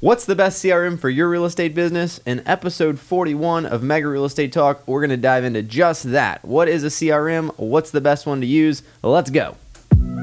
What's the best CRM for your real estate business? In episode 41 of Mega Real Estate Talk, we're going to dive into just that. What is a CRM? What's the best one to use? Let's go.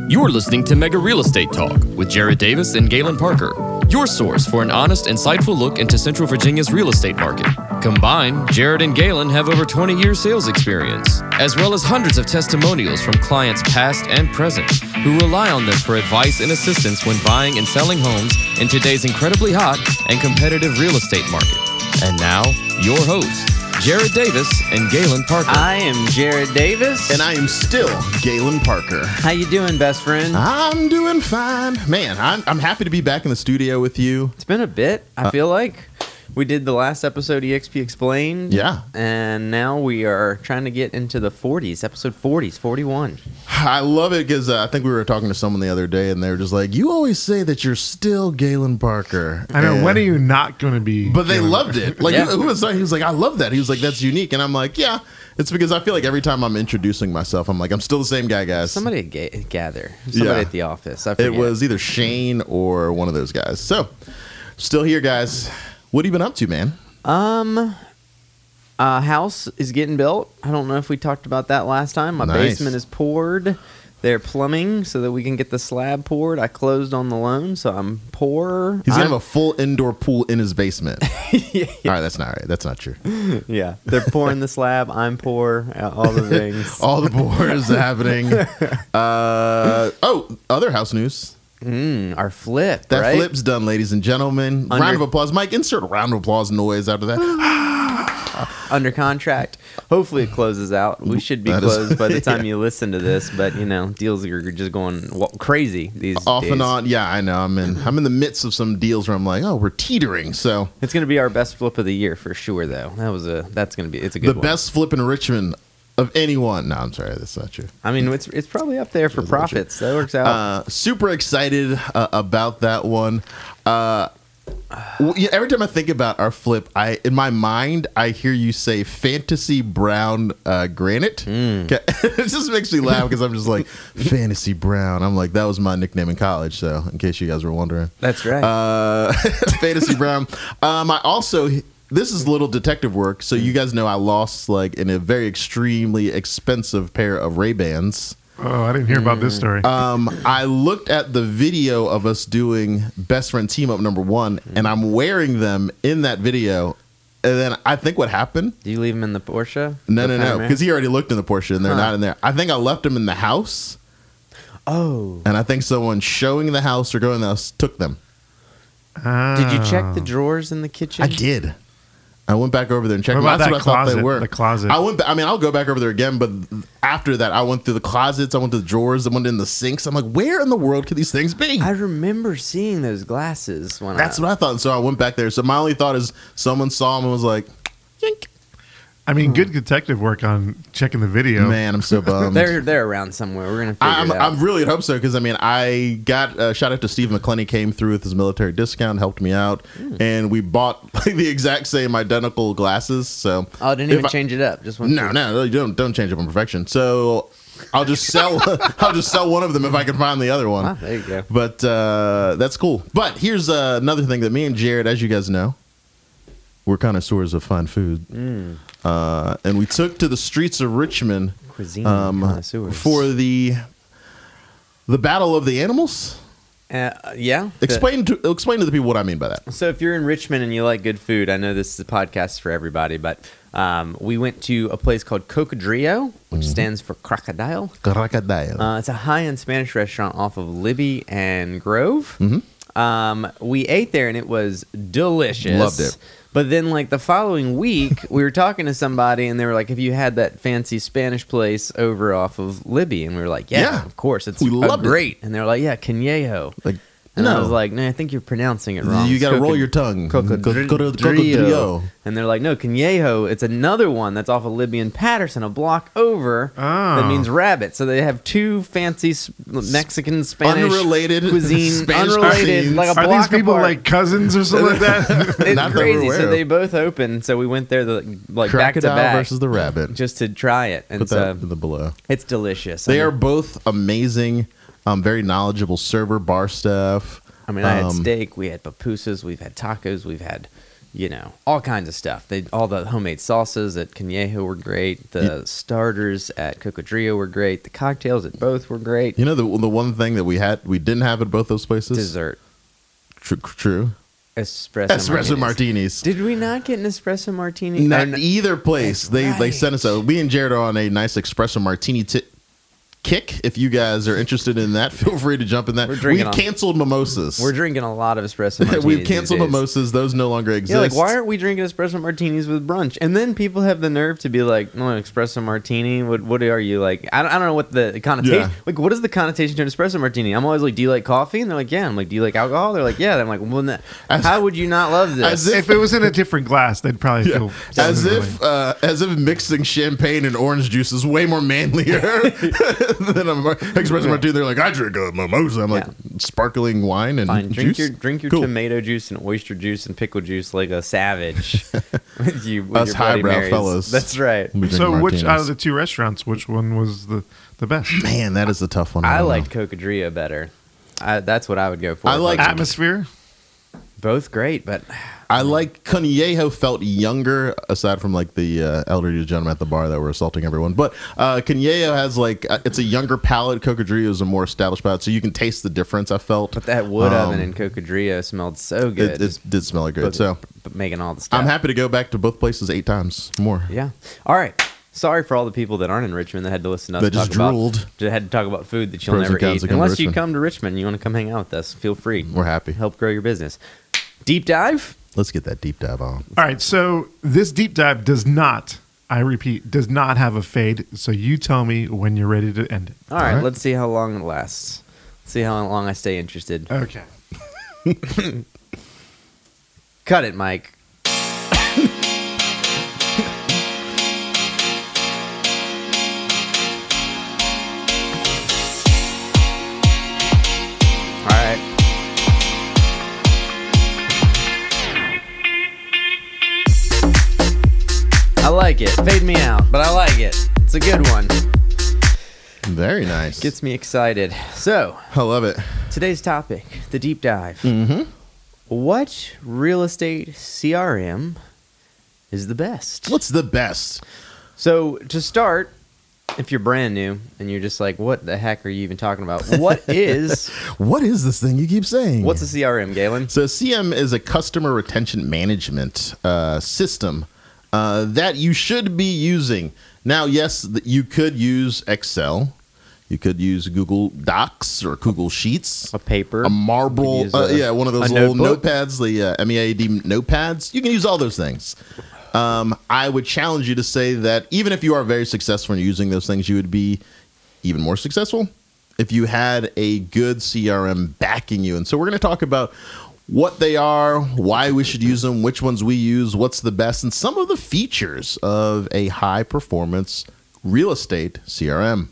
You're listening to Mega Real Estate Talk with Jared Davis and Galen Parker, your source for an honest, insightful look into Central Virginia's real estate market. Combined, Jared and Galen have over 20 years sales experience, as well as hundreds of testimonials from clients past and present who rely on them for advice and assistance when buying and selling homes in today's incredibly hot and competitive real estate market. And now, your hosts, Jared Davis and Galen Parker. I am Jared Davis. And I am still Galen Parker. How you doing, best friend? I'm doing fine. Man, I'm, I'm happy to be back in the studio with you. It's been a bit, I uh, feel like. We did the last episode EXP Explained. Yeah. And now we are trying to get into the 40s, episode 40s, 41. I love it because uh, I think we were talking to someone the other day and they were just like, You always say that you're still Galen Parker. I know. And- When are you not going to be? But they doing- loved it. Like, Yeah. who was He was like, I love that. He was like, That's unique. And I'm like, Yeah. It's because I feel like every time I'm introducing myself, I'm like, I'm still the same guy, guys. Somebody at ga- gather. Somebody Yeah. at the office. I it was either Shane or one of those guys. So, still here, guys. What have you been up to, man? Um, a house is getting built. I don't know if we talked about that last time. My Nice. basement is poured. They're plumbing so that we can get the slab poured. I closed on the loan, so I'm poor. He's gonna I'm- have a full indoor pool in his basement. yeah, All right, that's not right. That's not true. yeah, they're pouring the slab. I'm poor. All the things. All the boars happening. Uh, oh, other house news. Mm, our flip. That right? flip's done, ladies and gentlemen. Under- round of applause. Mike, insert a round of applause noise after that. under contract. Hopefully it closes out. We should be That is- closed by the time yeah. you listen to this, but you know, deals are just going crazy these Off days. and on. Yeah, I know. I'm in. I'm in the midst of some deals where I'm like, oh, we're teetering. So It's going to be our best flip of the year for sure, though. That was a that's going to be it's a good one. the one. best flip in Richmond of anyone. No, I'm sorry, that's not true. I mean, it's it's probably up there for That's profits. That works out. Uh, super excited uh, about that one. Uh, yeah, every time I think about our flip, I in my mind I hear you say fantasy brown uh, granite. Okay. it just makes me laugh because I'm just like fantasy brown. I'm like that was my nickname in college. So in case you guys were wondering, That's right. uh, fantasy brown. Um, I also this is little detective work. So you guys know I lost like in a very extremely expensive pair of Ray Bans. Oh, I didn't hear about this story. Um, I looked at the video of us doing best friend team up number one, and I'm wearing them in that video. And then I think what happened? Do you leave them in the Porsche? No, The no, no, because he already looked in the Porsche, and they're Huh. not in there. I think I left them in the house, oh, and I think someone showing the house or going in the house took them. did you check the Oh. drawers in the kitchen? I did. I went back over there and checked. What them. about That's that what I thought they were. The closet. I went. I mean, I'll go back over there again, but after that, I went through the closets. I went to the drawers. I went in the sinks. I'm like, where in the world could these things be? I remember seeing those glasses when That's I, what I thought. And So I went back there. So my only thought is someone saw them and was like, Yink. I mean, good detective work on checking the video. man, I'm so bummed. they're they're around somewhere. We're gonna figure I'm, it out. I'm really hope so because I mean I got uh, shout out to Steve McClenny came through with his military discount helped me out Hmm. and we bought like the exact same identical glasses so oh, I didn't even I- change it up. Just went no through- no don't don't change up on perfection so I'll just sell I'll just sell one of them if I can find the other one Ah, there you go. But uh, that's cool. But here's uh, another thing that me and Jared, as you guys know, we're connoisseurs of fine food. Mm. Uh, and we took to the streets of Richmond Cuisine um, for the the Battle of the Animals. Uh, yeah. the- Explain to explain to the people what I mean by that. So if you're in Richmond and you like good food, I know this is a podcast for everybody, but um, we went to a place called Cocodrillo, which Mm-hmm. stands for crocodile. Crocodile. Uh, it's a high-end Spanish restaurant off of Libbie and Grove. Mhm. Um, we ate there and it was delicious. Loved it. But then, like the following week, we were talking to somebody and they were like, "Have you had that fancy Spanish place over off of Libbie?" And we were like, "Yeah, Yeah. of course, it's We uh, loved it. great." And they're like, "Yeah, Cañejo." like And I was like, "No, I think you're pronouncing it wrong." you got to roll your tongue. Cocodrillo. Cocodrillo. And they're like, no, Cañejo, it's another one that's off of Libbie and Patterson, a block over. That Oh. means rabbit. So they have two fancy Mexican Spanish Unrelated cuisine, Spanish unrelated, cuisines. like a Are block these people apart. like cousins or something like that? it's Not crazy. aware So they both open. So we went there the, like back to back versus the rabbit. just to try it, and Put so that in the below. it's delicious. They I are both amazing, um, very knowledgeable server bar staff. I mean, I had Um, steak, we had pupusas, we've had tacos, we've had, you know, all kinds of stuff. They all the homemade sauces at Canyejo were great. The starters at Cocodrillo were great. The cocktails at both were great. You know the the one thing that we had we didn't have at both those places. Dessert, True, true. espresso, Espresso martinis. martinis. Did we not get an espresso martini? Not either place. That's They they sent us a. Me and Jared are on a nice espresso martini ti kick. If you guys are interested in that, feel free to jump in that. We're drinking We've on- canceled mimosas. We're drinking a lot of espresso martinis. We've these canceled days. mimosas. Those no longer exist. Yeah, like why aren't we drinking espresso martinis with brunch? And then people have the nerve to be like, "No, an espresso martini. What what are you like? I don't, I don't know what the connotation. Yeah. Like, what is the connotation to an espresso martini? I'm always like, do you like coffee? And they're like, yeah. I'm like, do you like alcohol? They're like, yeah. And I'm like, well, then As- how would you not love this? as if- If it was in a different glass, they'd probably Yeah. feel As if, uh, as if mixing champagne and orange juice is way more manlier than a mar- my martini. They're like, I drink a mimosa. I'm like, sparkling wine and Fine, drink juice. your drink your Cool. tomato juice and oyster juice and pickle juice like a savage. with you, with Us your Bloody highbrow Marys. fellas. That's right. We'll be So, drinking which martinis. out of the two restaurants, which one was the the best? man, that is a tough one. I don't know. liked Cocodrillo better. I, that's what I would go for. I like- Atmosphere. Both great, but I like Canyejo felt younger, aside from like the uh, elderly gentleman at the bar that were assaulting everyone. But uh, has like uh, it's a younger palate. Cocodrillo is a more established palate, so you can taste the difference. I felt, but that wood Um, oven in Cocodrillo smelled so good. it, it did smell good. But- So but making all the stuff. I'm happy to go back to both places eight times more. Yeah. All right. Sorry for all the people that aren't in Richmond that had to listen to us That just talk drooled. about that had to talk about food that you'll Pros never eat. Unless you Richmond. come to Richmond, and you want to come hang out with us. Feel free. We're happy. Help grow your business. Deep dive. Let's get that deep dive on. All right, so this deep dive does not, I repeat, does not have a fade. So you tell me when you're ready to end it. All right, right. Let's see how long it lasts. Let's see how long I stay interested. Okay. Cut it, Mike. Like it. Fade me out, but I like it. It's a good one. Very nice. Gets me excited. So, I love it. today's topic the deep dive. Mm-hmm. What real estate CRM is the best? What's the best? So, to start, if you're brand new and you're just like, what the heck are you even talking about? What is, What is this thing you keep saying? what's a CRM, Galen? So CM is a customer retention management uh, system uh, that you should be using. Now, yes, you could use Excel. You could use Google Docs or Google Sheets. A paper. A marble, uh, a- yeah, one of those little notebook. notepads, the uh, MEAD notepads. You can use all those things. Um, I would challenge you to say that even if you are very successful in using those things, you would be even more successful if you had a good CRM backing you. And so we're going to talk about what they are, why we should use them, which ones we use, what's the best, and some of the features of a high performance real estate CRM.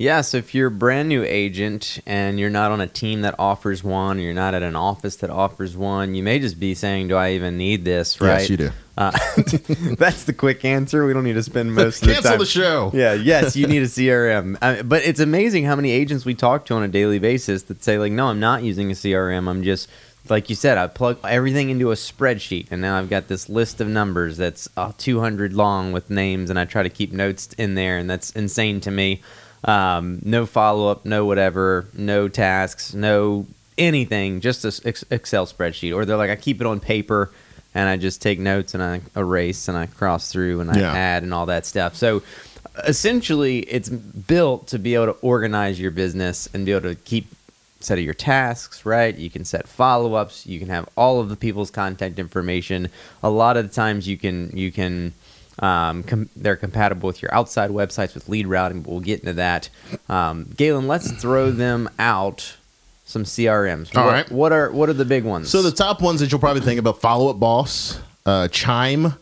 Yeah, so if you're a brand new agent and you're not on a team that offers one, or you're not at an office that offers one, you may just be saying, "Do I even need this?" Right? Yes, you do. Uh, that's the quick answer. We don't need to spend most of the Cancel time. the show. Yeah, yes, you need a CRM. Uh, but it's amazing how many agents we talk to on a daily basis that say like, "No, I'm not using a CRM. I'm just like you said, I plug everything into a spreadsheet, and now I've got this list of numbers that's uh, 200 long with names, and I try to keep notes in there, and that's insane to me. Um, no follow up, no whatever, no tasks, no anything, just a s- ex- Excel spreadsheet. Or they're like, I keep it on paper, and I just take notes and I erase and I cross through and I Yeah. add and all that stuff. So essentially, it's built to be able to organize your business and be able to keep set of your tasks right? You can set follow-ups. You can have all of the people's contact information. A lot of the times you can you can um, com- they're compatible with your outside websites with lead routing but we'll get into that. Um, galen let's throw them out some crms All what, right. what are what are the big ones? So the top ones that you'll probably think about: Follow Up Boss, uh, Chime, a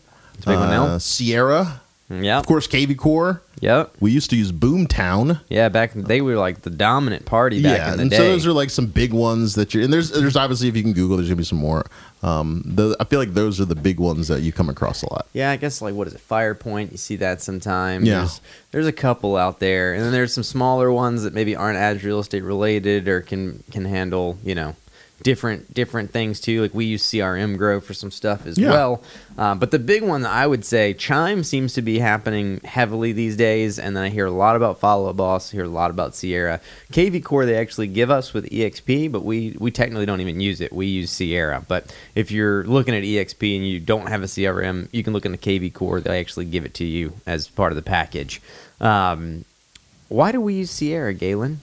big one now. uh, Sierra, yeah of course, KV Core. yep We used to use Boomtown. yeah back they were like the dominant party back yeah, in the and day so those are like some big ones that you're, and there's there's obviously if you can Google, there's gonna be some more. Um, the, I feel like those are the big ones that you come across a lot. Yeah, I guess like what is it, Firepoint? You see that sometimes. Yeah. There's, there's a couple out there, and then there's some smaller ones that maybe aren't as real estate related or can can handle you know different different things too. Like we use CRM Grow for some stuff as Yeah. well. Uh, but the big one that I would say, Chime seems to be happening heavily these days, and then I hear a lot about Follow Up Boss, hear a lot about Sierra. KV Core they actually give us with EXP, but we we technically don't even use it. We use Sierra. But if you're looking at EXP and you don't have a CRM, you can look into KV Core. They actually give it to you as part of the package. Um, why do we use Sierra, Galen?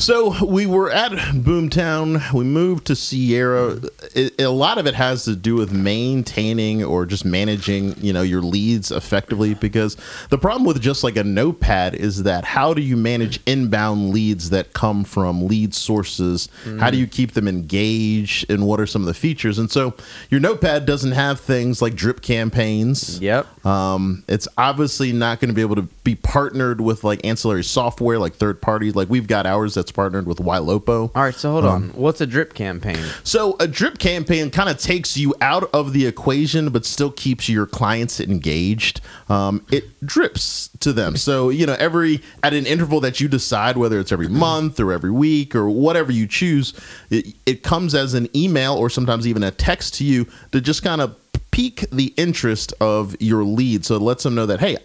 So we were at Boomtown. We moved to Sierra. It, a lot of it has to do with maintaining or just managing, you know, your leads effectively. Because the problem with just like a notepad is that how do you manage inbound leads that come from lead sources? How do you mm. keep them engaged? And what are some of the features? And so your notepad doesn't have things like drip campaigns. Yep. Um, it's obviously not going to be able to be partnered with like ancillary software, like third parties. Like we've got ours that's partnered with Ylopo. All right, so hold on. What's a drip campaign? So a drip campaign kind of takes you out of the equation, but still keeps your clients engaged. Um, it drips to them. So you know every at an interval that you decide, whether it's every month or every week or whatever you choose, it, it comes as an email or sometimes even a text to you to just kind of pique the interest of your lead. So it lets them know that hey.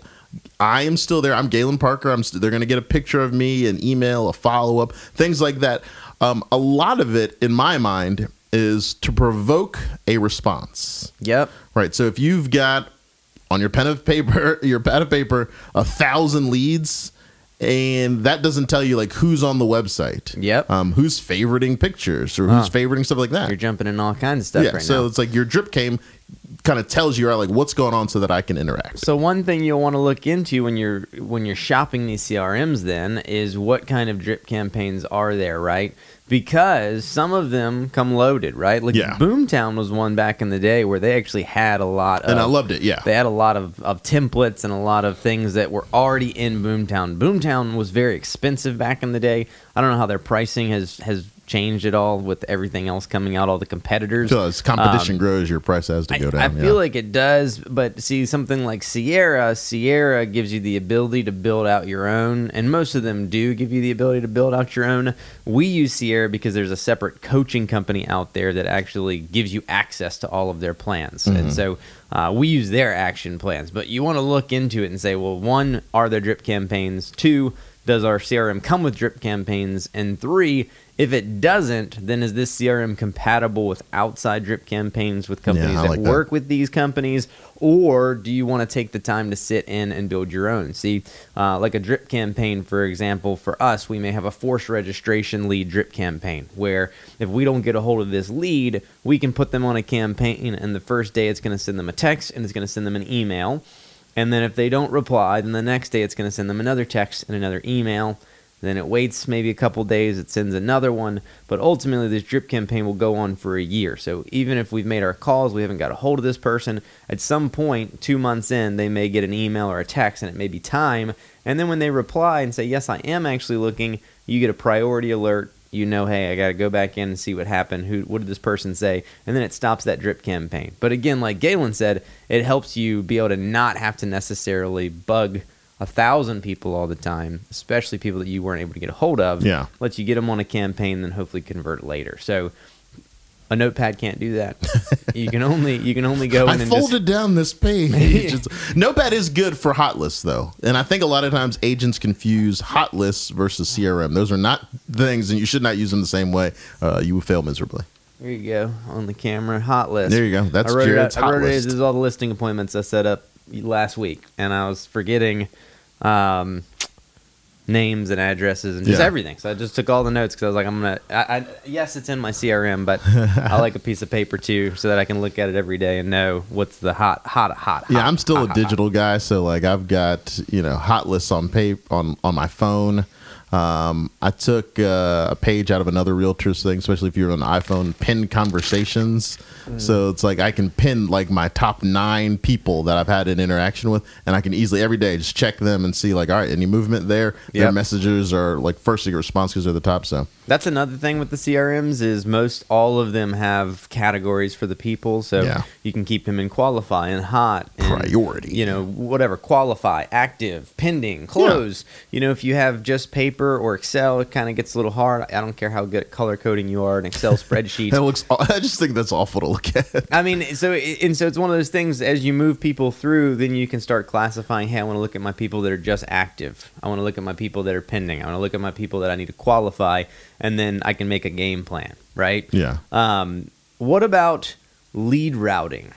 I am still there. I'm Galen Parker. I'm. St- they're going to get a picture of me, an email, a follow up, things like that. Um, a lot of it, in my mind, is to provoke a response. Yep. Right. So if you've got on your pen of paper, your pad of paper, a thousand leads, and that doesn't tell you like who's on the website. Yep. Um, who's favoriting pictures or who's favoriting stuff like that. You're jumping in all kinds of stuff yeah. right so now. it's like your drip came kind of tells you like what's going on so that I can interact. So one thing you'll want to look into when you're when you're shopping these CRMs then is what kind of drip campaigns are there, right? Because some of them come loaded, right? Like Yeah. Boomtown was one back in the day where they actually had a lot of and I loved it. Yeah. They had a lot of, of templates and a lot of things that were already in Boomtown. Boomtown was very expensive back in the day. I don't know how their pricing has has changed at all with everything else coming out, all the competitors. So as competition Um, grows, your price has to I, go down. I yeah. feel like it does, but see something like Sierra, Sierra gives you the ability to build out your own, and most of them do give you the ability to build out your own. We use Sierra because there's a separate coaching company out there that actually gives you access to all of their plans, Mm-hmm. and so uh, we use their action plans. But you want to look into it and say, well, one, are there drip campaigns? Two, does our CRM come with drip campaigns? And three, if it doesn't, then is this CRM compatible with outside drip campaigns with companies that like that. work with these companies, or do you want to take the time to sit in and build your own? See, uh, like a drip campaign, for example, for us, we may have a forced registration lead drip campaign where if we don't get a hold of this lead, we can put them on a campaign, and the first day it's going to send them a text and it's going to send them an email. And then if they don't reply, then the next day it's going to send them another text and another email. Then it waits maybe a couple days, it sends another one. But ultimately, this drip campaign will go on for a year. So even if we've made our calls, we haven't got a hold of this person, at some point, two months in, they may get an email or a text and it may be time. And then when they reply and say, Yes, I am actually looking, you get a priority alert. You know, hey, I got to go back in and see what happened. Who, what did this person say? And then it stops that drip campaign. But again, like Galen said, it helps you be able to not have to necessarily bug a thousand people all the time, especially people that you weren't able to get a hold of. Yeah. Lets you get them on a campaign, then hopefully convert later. So a notepad can't do that. you can only you can only go I and folded just, down this page. Notepad is good for hot lists, though, and I think a lot of times agents confuse hot lists versus CRM. Those are not things, and you should not use them the same way. Uh, you will fail miserably. There you go on the camera hot list. There you go. That's I wrote Jared's it I hot wrote it list. all the listing appointments I set up last week, and I was forgetting um, names and addresses and just Yeah. everything. So I just took all the notes because I was like, I'm gonna. I, I, yes, it's in my CRM, but I like a piece of paper too, so that I can look at it every day and know what's the hot, hot, hot. Yeah, hot, I'm still hot, a hot, digital guy, so like I've got you know hot lists on paper on on my phone. Um, I took uh, a page out of another realtor's thing, especially if you're on the iPhone, pin conversations. Mm. So it's like I can pin like my top nine people that I've had an interaction with, and I can easily every day just check them and see like, all right, any movement there. Their messages are like first to get response because they're the top. So That's another thing with the CRMs is most all of them have categories for the people, so Yeah. you can keep them in qualify and hot, and, Priority. You know, whatever qualify, active, pending, close. You know, if you have just paper paper or Excel, it kind of gets a little hard. I don't care how good at color coding you are in Excel spreadsheets. That looks. I just think that's awful to look at. I mean, so and so it's one of those things. As you move people through, then you can start classifying. Hey, I want to look at my people that are just active. I want to look at my people that are pending. I want to look at my people that I need to qualify, and then I can make a game plan. Right? Yeah. Um, what about lead routing?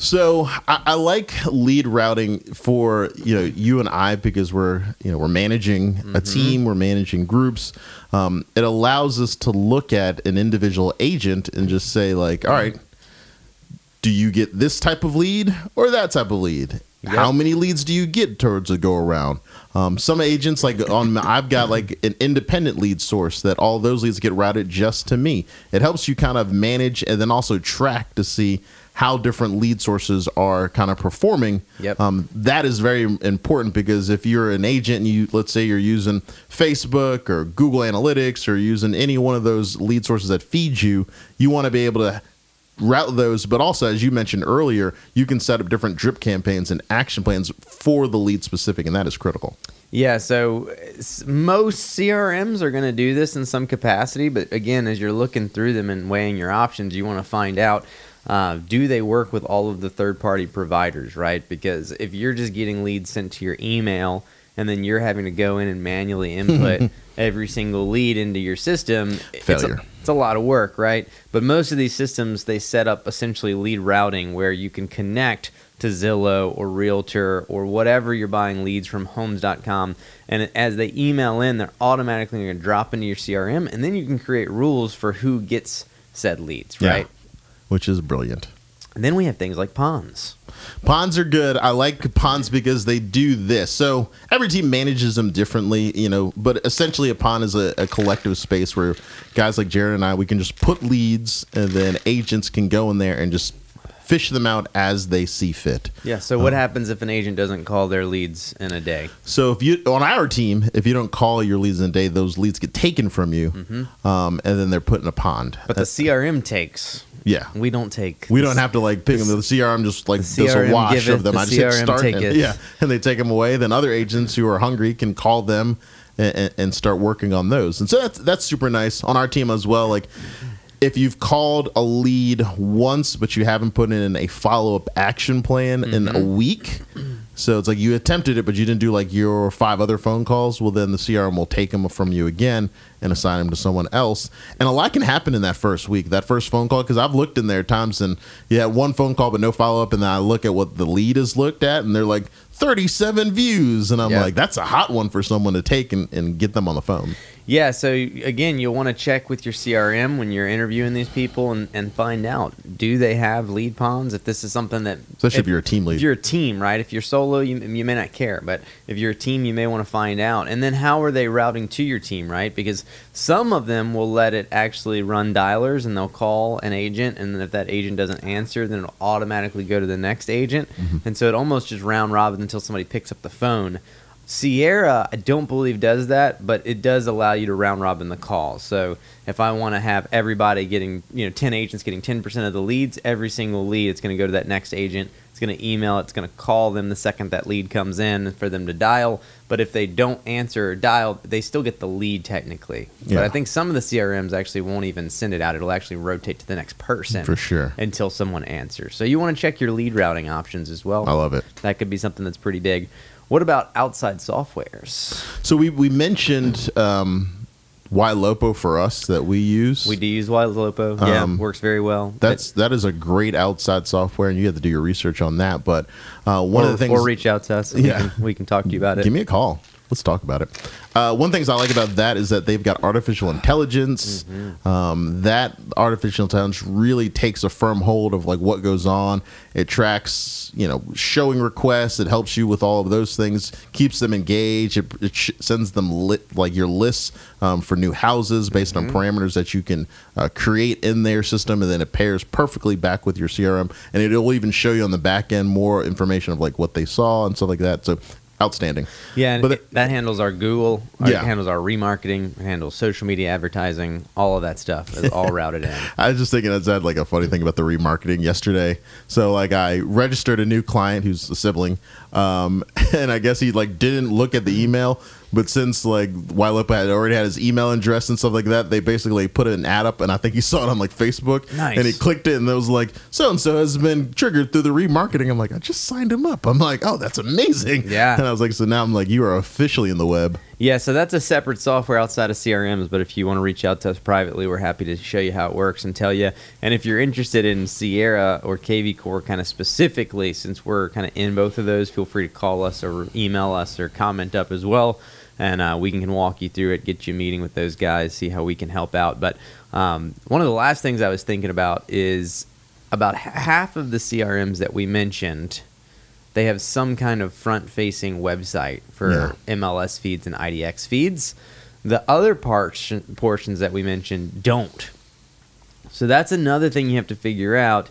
So I, I like lead routing for you know you and I because we're you know we're managing a team, we're managing groups. Um, it allows us to look at an individual agent and just say like, all right, do you get this type of lead or that type of lead? How many leads do you get towards a go around? Um, some agents like on I've got like an independent lead source that all those leads get routed just to me. It helps you kind of manage and then also track to see how different lead sources are kind of performing. Yep. Um, that is very important because if you're an agent and you let's say you're using Facebook or Google Analytics or using any one of those lead sources that feed you, you want to be able to route those but also as you mentioned earlier you can set up different drip campaigns and action plans for the lead specific and that is critical Yeah, so most CRMs are going to do this in some capacity, but again, as you're looking through them and weighing your options, you want to find out uh, do they work with all of the third party providers, right? Because if you're just getting leads sent to your email and then you're having to go in and manually input every single lead into your system, it's a- Failure. it's a lot of work, right? But most of these systems they set up essentially lead routing where you can connect to Zillow or Realtor or whatever you're buying leads from homes.com and as they email in they're automatically going to drop into your CRM and then you can create rules for who gets said leads, Yeah. Which is brilliant And then we have things like ponds. Ponds are good. I like ponds because they do this. So every team manages them differently, you know, but essentially a pond is a, a collective space where guys like Jared and I, we can just put leads and then agents can go in there and just fish them out as they see fit. Yeah, so what happens if an agent doesn't call their leads in a day? So if you on our team, if you don't call your leads in a day, those leads get taken from you, um, and then they're put in a pond. Mm-hmm. But the CRM takes. yeah, We don't take. We don't have to like pick them. The CRM just like the does a wash of them. the I just hit start, and, taketh. yeah, and they take them away. Then other agents who are hungry can call them and, and start working on those. And so that's that's super nice on our team as well. Like if you've called a lead once, but you haven't put in a follow up action plan in a Mm-hmm. week. So it's like you attempted it, but you didn't do like your five other phone calls. Well, then the CRM will take them from you again and assign them to someone else. And a lot can happen in that first week, that first phone call. Because I've looked in there times and you had one phone call but no follow up, and then I look at what the lead is looked at, and they're like 37 views, and I'm Yeah. like, that's a hot one for someone to take and, and get them on the phone. Yeah, so again, you'll want to check with your CRM when you're interviewing these people and, and find out do they have lead ponds? If this is something that, Especially if you're a team lead. If you're a team, right? If you're solo, you, you may not care, but if you're a team, you may want to find out. And then how are they routing to your team, right? Because some of them will let it actually run dialers and they'll call an agent, and then if that agent doesn't answer, then it'll automatically go to the next agent. Mm-hmm. And so it almost just round robin until somebody picks up the phone. Sierra, I don't believe does that, but it does allow you to round robin the calls. So if I want to have everybody getting, you know, 10 agents getting 10% of the leads, every single lead, it's going to go to that next agent. It's going to email, it's going to call them the second that lead comes in for them to dial. But if they don't answer or dial, they still get the lead technically. Yeah. But I think some of the CRMs actually won't even send it out. It'll actually rotate to the next person For sure. until someone answers. So you want to check your lead routing options as well. I love it. That could be something that's pretty big. What about outside softwares? So we, we mentioned um, Ylopo for us that we use. We do use Lopo. Yeah, Um, works very well. That's that is a great outside software, and you have to do your research on that. But uh, one or, of the things, or reach out to us. And Yeah. we, can, we can talk to you about it. give me a call. Let's talk about it. Uh, one things I like about that is that they've got artificial intelligence. Mm-hmm. Um, that artificial intelligence really takes a firm hold of like what goes on. It tracks, you know, showing requests. It helps you with all of those things. Keeps them engaged. It, it sh- sends them lit, like your lists um, for new houses based Mm-hmm. on parameters that you can uh, create in their system, and then it pairs perfectly back with your CRM. And it'll even show you on the back end more information of like what they saw and stuff like that. So outstanding. yeah, and But it- that handles our Google. Our, Yeah. It handles our remarketing. It handles social media advertising. All of that stuff is all routed in. I was just thinking, I said like a funny thing about the remarketing yesterday. So like I registered a new client who's a sibling, um, and I guess he like didn't look at the email, But since like Ylopo had already had his email address and stuff like that, they basically put an ad up, and I think he saw it on like Facebook, Nice. and he clicked it, and it was like, so and so has been triggered through the remarketing. I'm like, I just signed him up. I'm like, oh, that's amazing. Yeah. And I was like, so now I'm like, you are officially in the web. Yeah, so that's a separate software outside of CRMs. But if you want to reach out to us privately, we're happy to show you how it works and tell you. And if you're interested in Sierra or KV Core kind of specifically, since we're kind of in both of those, feel free to call us or email us or comment up as well. And uh, we can walk you through it, get you a meeting with those guys, see how we can help out. But um, one of the last things I was thinking about is about half of the CRMs that we mentioned they have some kind of front facing website for Yeah. MLS feeds and IDX feeds. The other parts, portions that we mentioned don't. So that's another thing you have to figure out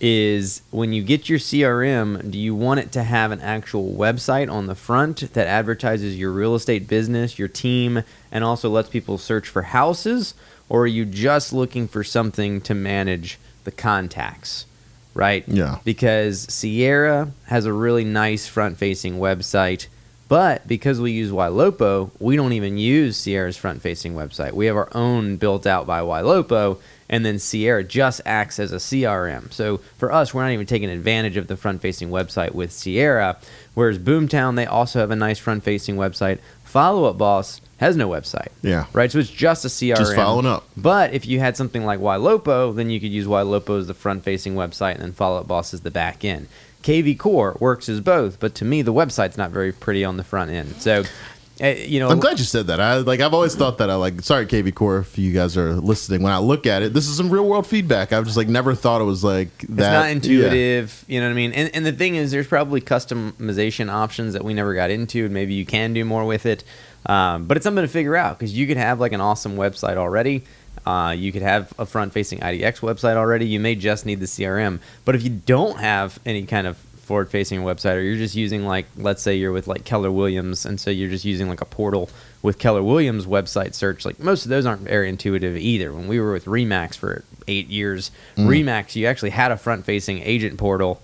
is when you get your CRM, do you want it to have an actual website on the front that advertises your real estate business, your team, and also lets people search for houses? Or are you just looking for something to manage the contacts? Right? Yeah. Because Sierra has a really nice front facing website, but because we use Ylopo, we don't even use Sierra's front facing website. We have our own built out by Ylopo, and then Sierra just acts as a CRM. So for us, we're not even taking advantage of the front facing website with Sierra. Whereas Boomtown, they also have a nice front facing website. Follow Up Boss has no website. Yeah. Right? So it's just a CRM. Just following up. But if you had something like Ylopo, then you could use Ylopo as the front-facing website, and then Follow Up Boss as the back end. KV Core works as both, but to me, the website's not very pretty on the front end. So, you know, I'm glad you said that. I like. I've always thought that. I like. Sorry, KV Core, if you guys are listening. When I look at it, this is some real world feedback. I've just like never thought it was like that. it's not intuitive. You know what I mean? And, and the thing is, there's probably customization options that we never got into, and maybe you can do more with it. Um, but it's something to figure out because you could have like an awesome website already. Uh, you could have a front-facing IDX website already. You may just need the CRM. But if you don't have any kind of forward-facing website, or you're just using like, let's say you're with like Keller Williams, and so you're just using like a portal with Keller Williams website search. Like most of those aren't very intuitive either. When we were with Remax for eight years, mm. Remax you actually had a front-facing agent portal,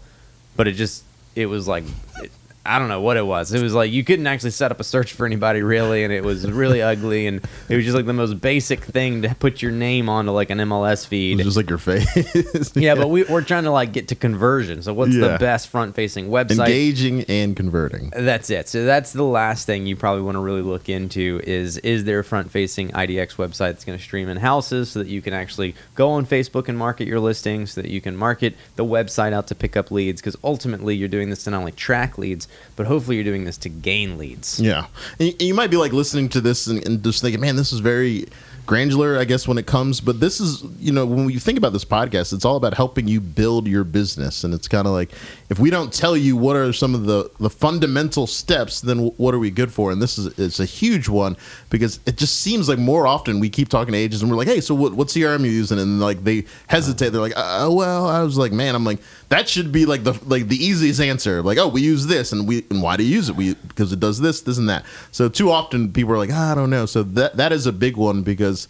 but it just it was like. I don't know what it was. It was like you couldn't actually set up a search for anybody really, and it was really ugly, and it was just like the most basic thing to put your name onto like an MLS It feed. was just like your face. yeah, but we, we're trying to like get to conversion. So what's Yeah. the best front-facing website? engaging and converting. That's it. So that's the last thing you probably want to really look into is is there a front-facing IDX website that's going to stream in houses so that you can actually go on Facebook and market your listings, so that you can market the website out to pick up leads because ultimately you're doing this to not only track leads, but hopefully you're doing this to gain leads. Yeah, and you might be like listening to this and, and just thinking, man, this is very granular, I guess, when it comes. But this is, you know, when you think about this podcast, it's all about helping you build your business, and it's kind of like if we don't tell you what are some of the the fundamental steps, then what are we good for? And this is it's a huge one because it just seems like more often we keep talking to agents and we're like, hey, so what what CRM you using? And like they hesitate, they're like, uh, well, I was like, man, I'm like that should be like the like the easiest answer. Like, oh, we use this, and we and why do you use it? We because it does this, this, and that. So too often people are like, "Ah, I don't know. So that that is a big one because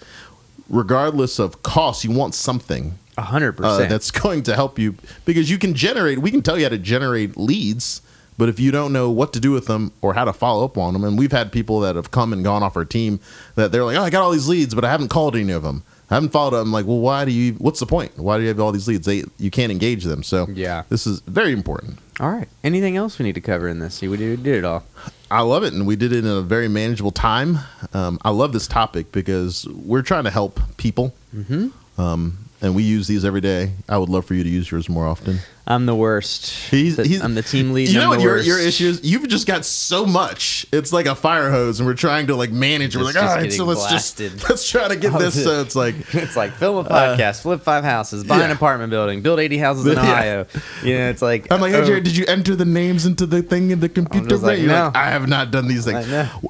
regardless of cost, you want something A hundred uh, percent. that's going to help you because you can generate. We can tell you how to generate leads. But if you don't know what to do with them or how to follow up on them, and we've had people that have come and gone off our team that they're like, "Oh, I got all these leads, but I haven't called any of them. I haven't followed them." I'm like, well, why do you? What's the point? Why do you have all these leads? They you can't engage them. So Yeah. this is very important. All right. Anything else we need to cover in this? See, we did, did it all. I love it, and we did it in a very manageable time. Um, I love this topic because we're trying to help people, mm-hmm. um, and we use these every day. I would love for you to use yours more often. I'm the worst. He's, he's, I'm the team lead. You know what your your issues? You've just got so much. It's like a fire hose, and we're trying to like manage. it. We're It's like, all right, so let's blasted. just let's try to get Oh, this. So it's like It's like film a uh, podcast, flip five houses, buy an apartment building, build 80 houses in Yeah. Ohio. You know, it's like I'm like, hey, oh, Jared, did you enter the names into the thing in the computer? like, no. I have not done these things.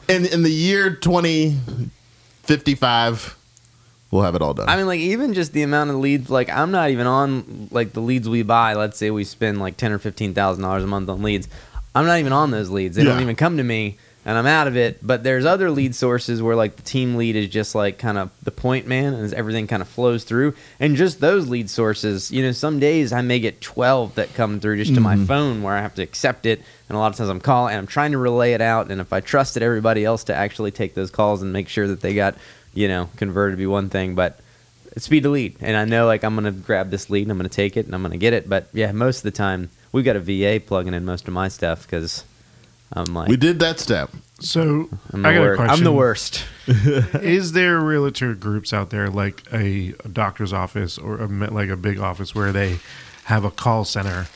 In in the year 2055, we'll have it all done. I mean, like even just the amount of leads. Like I'm not even on like the leads we buy. Let's say we spend like ten or fifteen thousand dollars a month on leads. I'm not even on those leads. They don't even come to me. and I'm out of it. But there's other lead sources where like the team lead is just like kind of the point man, and everything kind of flows through. And just those lead sources, you know, some days I may get 12 that come through just to my mm-hmm. phone where I have to accept it, and a lot of times I'm calling and I'm trying to relay it out. And if I trusted everybody else to actually take those calls and make sure that they got, you know, converted to be one thing, but it's speed to lead. And I know like I'm gonna grab this lead and I'm gonna take it and I'm gonna get it. But yeah, most of the time we've got a VA plugging in most of my stuff because I'm like We did that step. So I'm the, I got wor- a question. I'm the worst. Is there realtor groups out there like a, a doctor's office or a, like a big office where they have a call center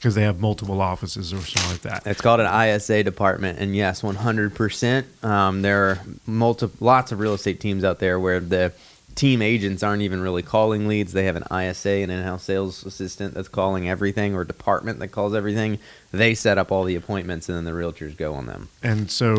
because they have multiple offices or something like that? It's called an ISA department, and yes, 100%. Um, there are multi- lots of real estate teams out there where the team agents aren't even really calling leads. They have an ISA, an in-house sales assistant that's calling everything, or department that calls everything. They set up all the appointments, and then the realtors go on them. And so,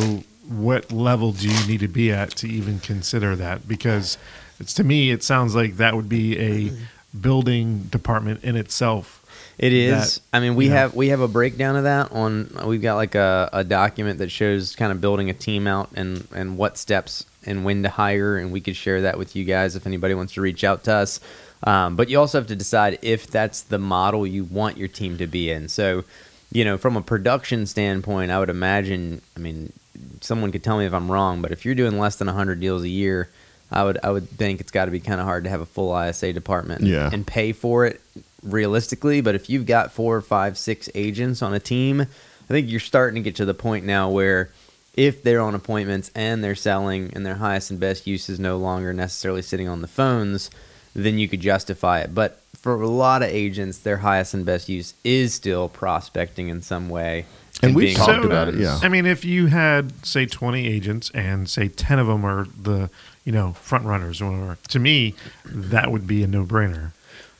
what level do you need to be at to even consider that? Because it's to me, it sounds like that would be a building department in itself. It is. that- I mean, we have we have a breakdown of that on. We've got like a, a document that shows kind of building a team out and and what steps and when to hire, and we could share that with you guys if anybody wants to reach out to us. Um, but you also have to decide if that's the model you want your team to be in. So, you know, from a production standpoint, I would imagine. I mean, someone could tell me if I'm wrong, but if you're doing less than 100 deals a year, I would I would think it's got to be kind of hard to have a full ISA department Yeah. and pay for it realistically. But if you've got four, five, six agents on a team, I think you're starting to get to the point now where if they're on appointments and they're selling and their highest and best use is no longer necessarily sitting on the phones, then you could justify it. But for a lot of agents, their highest and best use is still prospecting in some way. And we've being talked on the about it, yeah. I mean, if you had say twenty agents and say ten of them are the you know front runners or whatever, to me that would be a no brainer.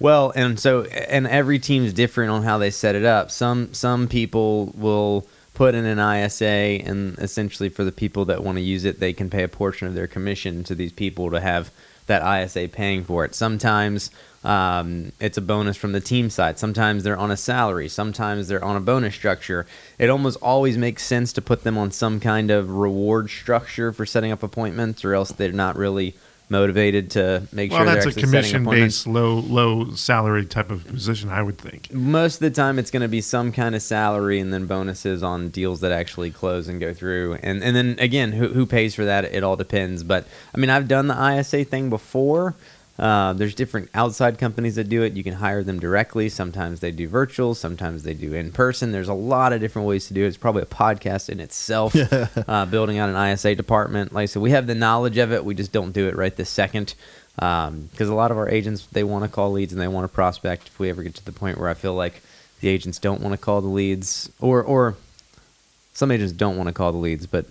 Well, and so and every team's different on how they set it up. Some some people will put in an ISA and essentially for the people that want to use it, they can pay a portion of their commission to these people to have that ISA paying for it. Sometimes um, it's a bonus from the team side. Sometimes they're on a salary. Sometimes they're on a bonus structure. It almost always makes sense to put them on some kind of reward structure for setting up appointments, or else they're not really motivated to make Well, sure that's a commission based low low salary type of position, I would think. most of the time it's going to be some kind of salary and then bonuses on deals that actually close and go through. And and then again who, who pays for that? It all depends. But i mean i've done the isa thing before uh, there's different outside companies that do it. You can hire them directly. Sometimes they do virtual. Sometimes they do in person. There's a lot of different ways to do it. It's probably a podcast in itself uh, building out an isa department. Like i said we have the knowledge of it. We just don't do it right this second because a lot of our agents they want to call leads and they want to prospect. If we ever get to the point where i feel like the agents don't want to call the leads or or some agents don't want to call the leads but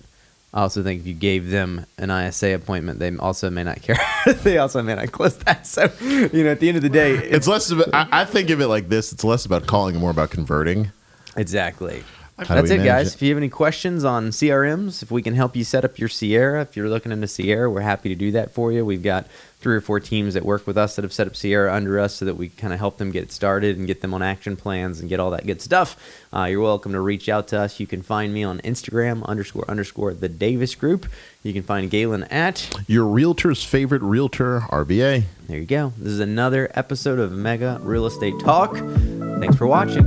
i also think if you gave them an isa appointment they also may not care they also may not close that so you know at the end of the day it's It's less about, I, I think of it like this. It's less about calling and more about converting. exactly How That's it, guys. it? If you have any questions on CRMs, if we can help you set up your Sierra, if you're looking into Sierra, we're happy to do that for you. We've got three or four teams that work with us that have set up Sierra under us so that we kind of help them get started and get them on action plans and get all that good stuff. Uh, you're welcome to reach out to us. You can find me on Instagram underscore underscore the Davis Group. You can find Galen at. Your realtor's favorite realtor, RBA. There you go. This is another episode of Mega Real Estate Talk. Thanks for watching.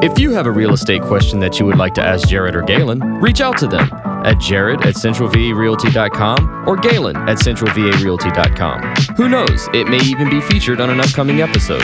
If you have a real estate question that you would like to ask Jared or Galen, reach out to them at jared at centralvarealty.com or galen at centralvarealty.com. Who knows, it may even be featured on an upcoming episode.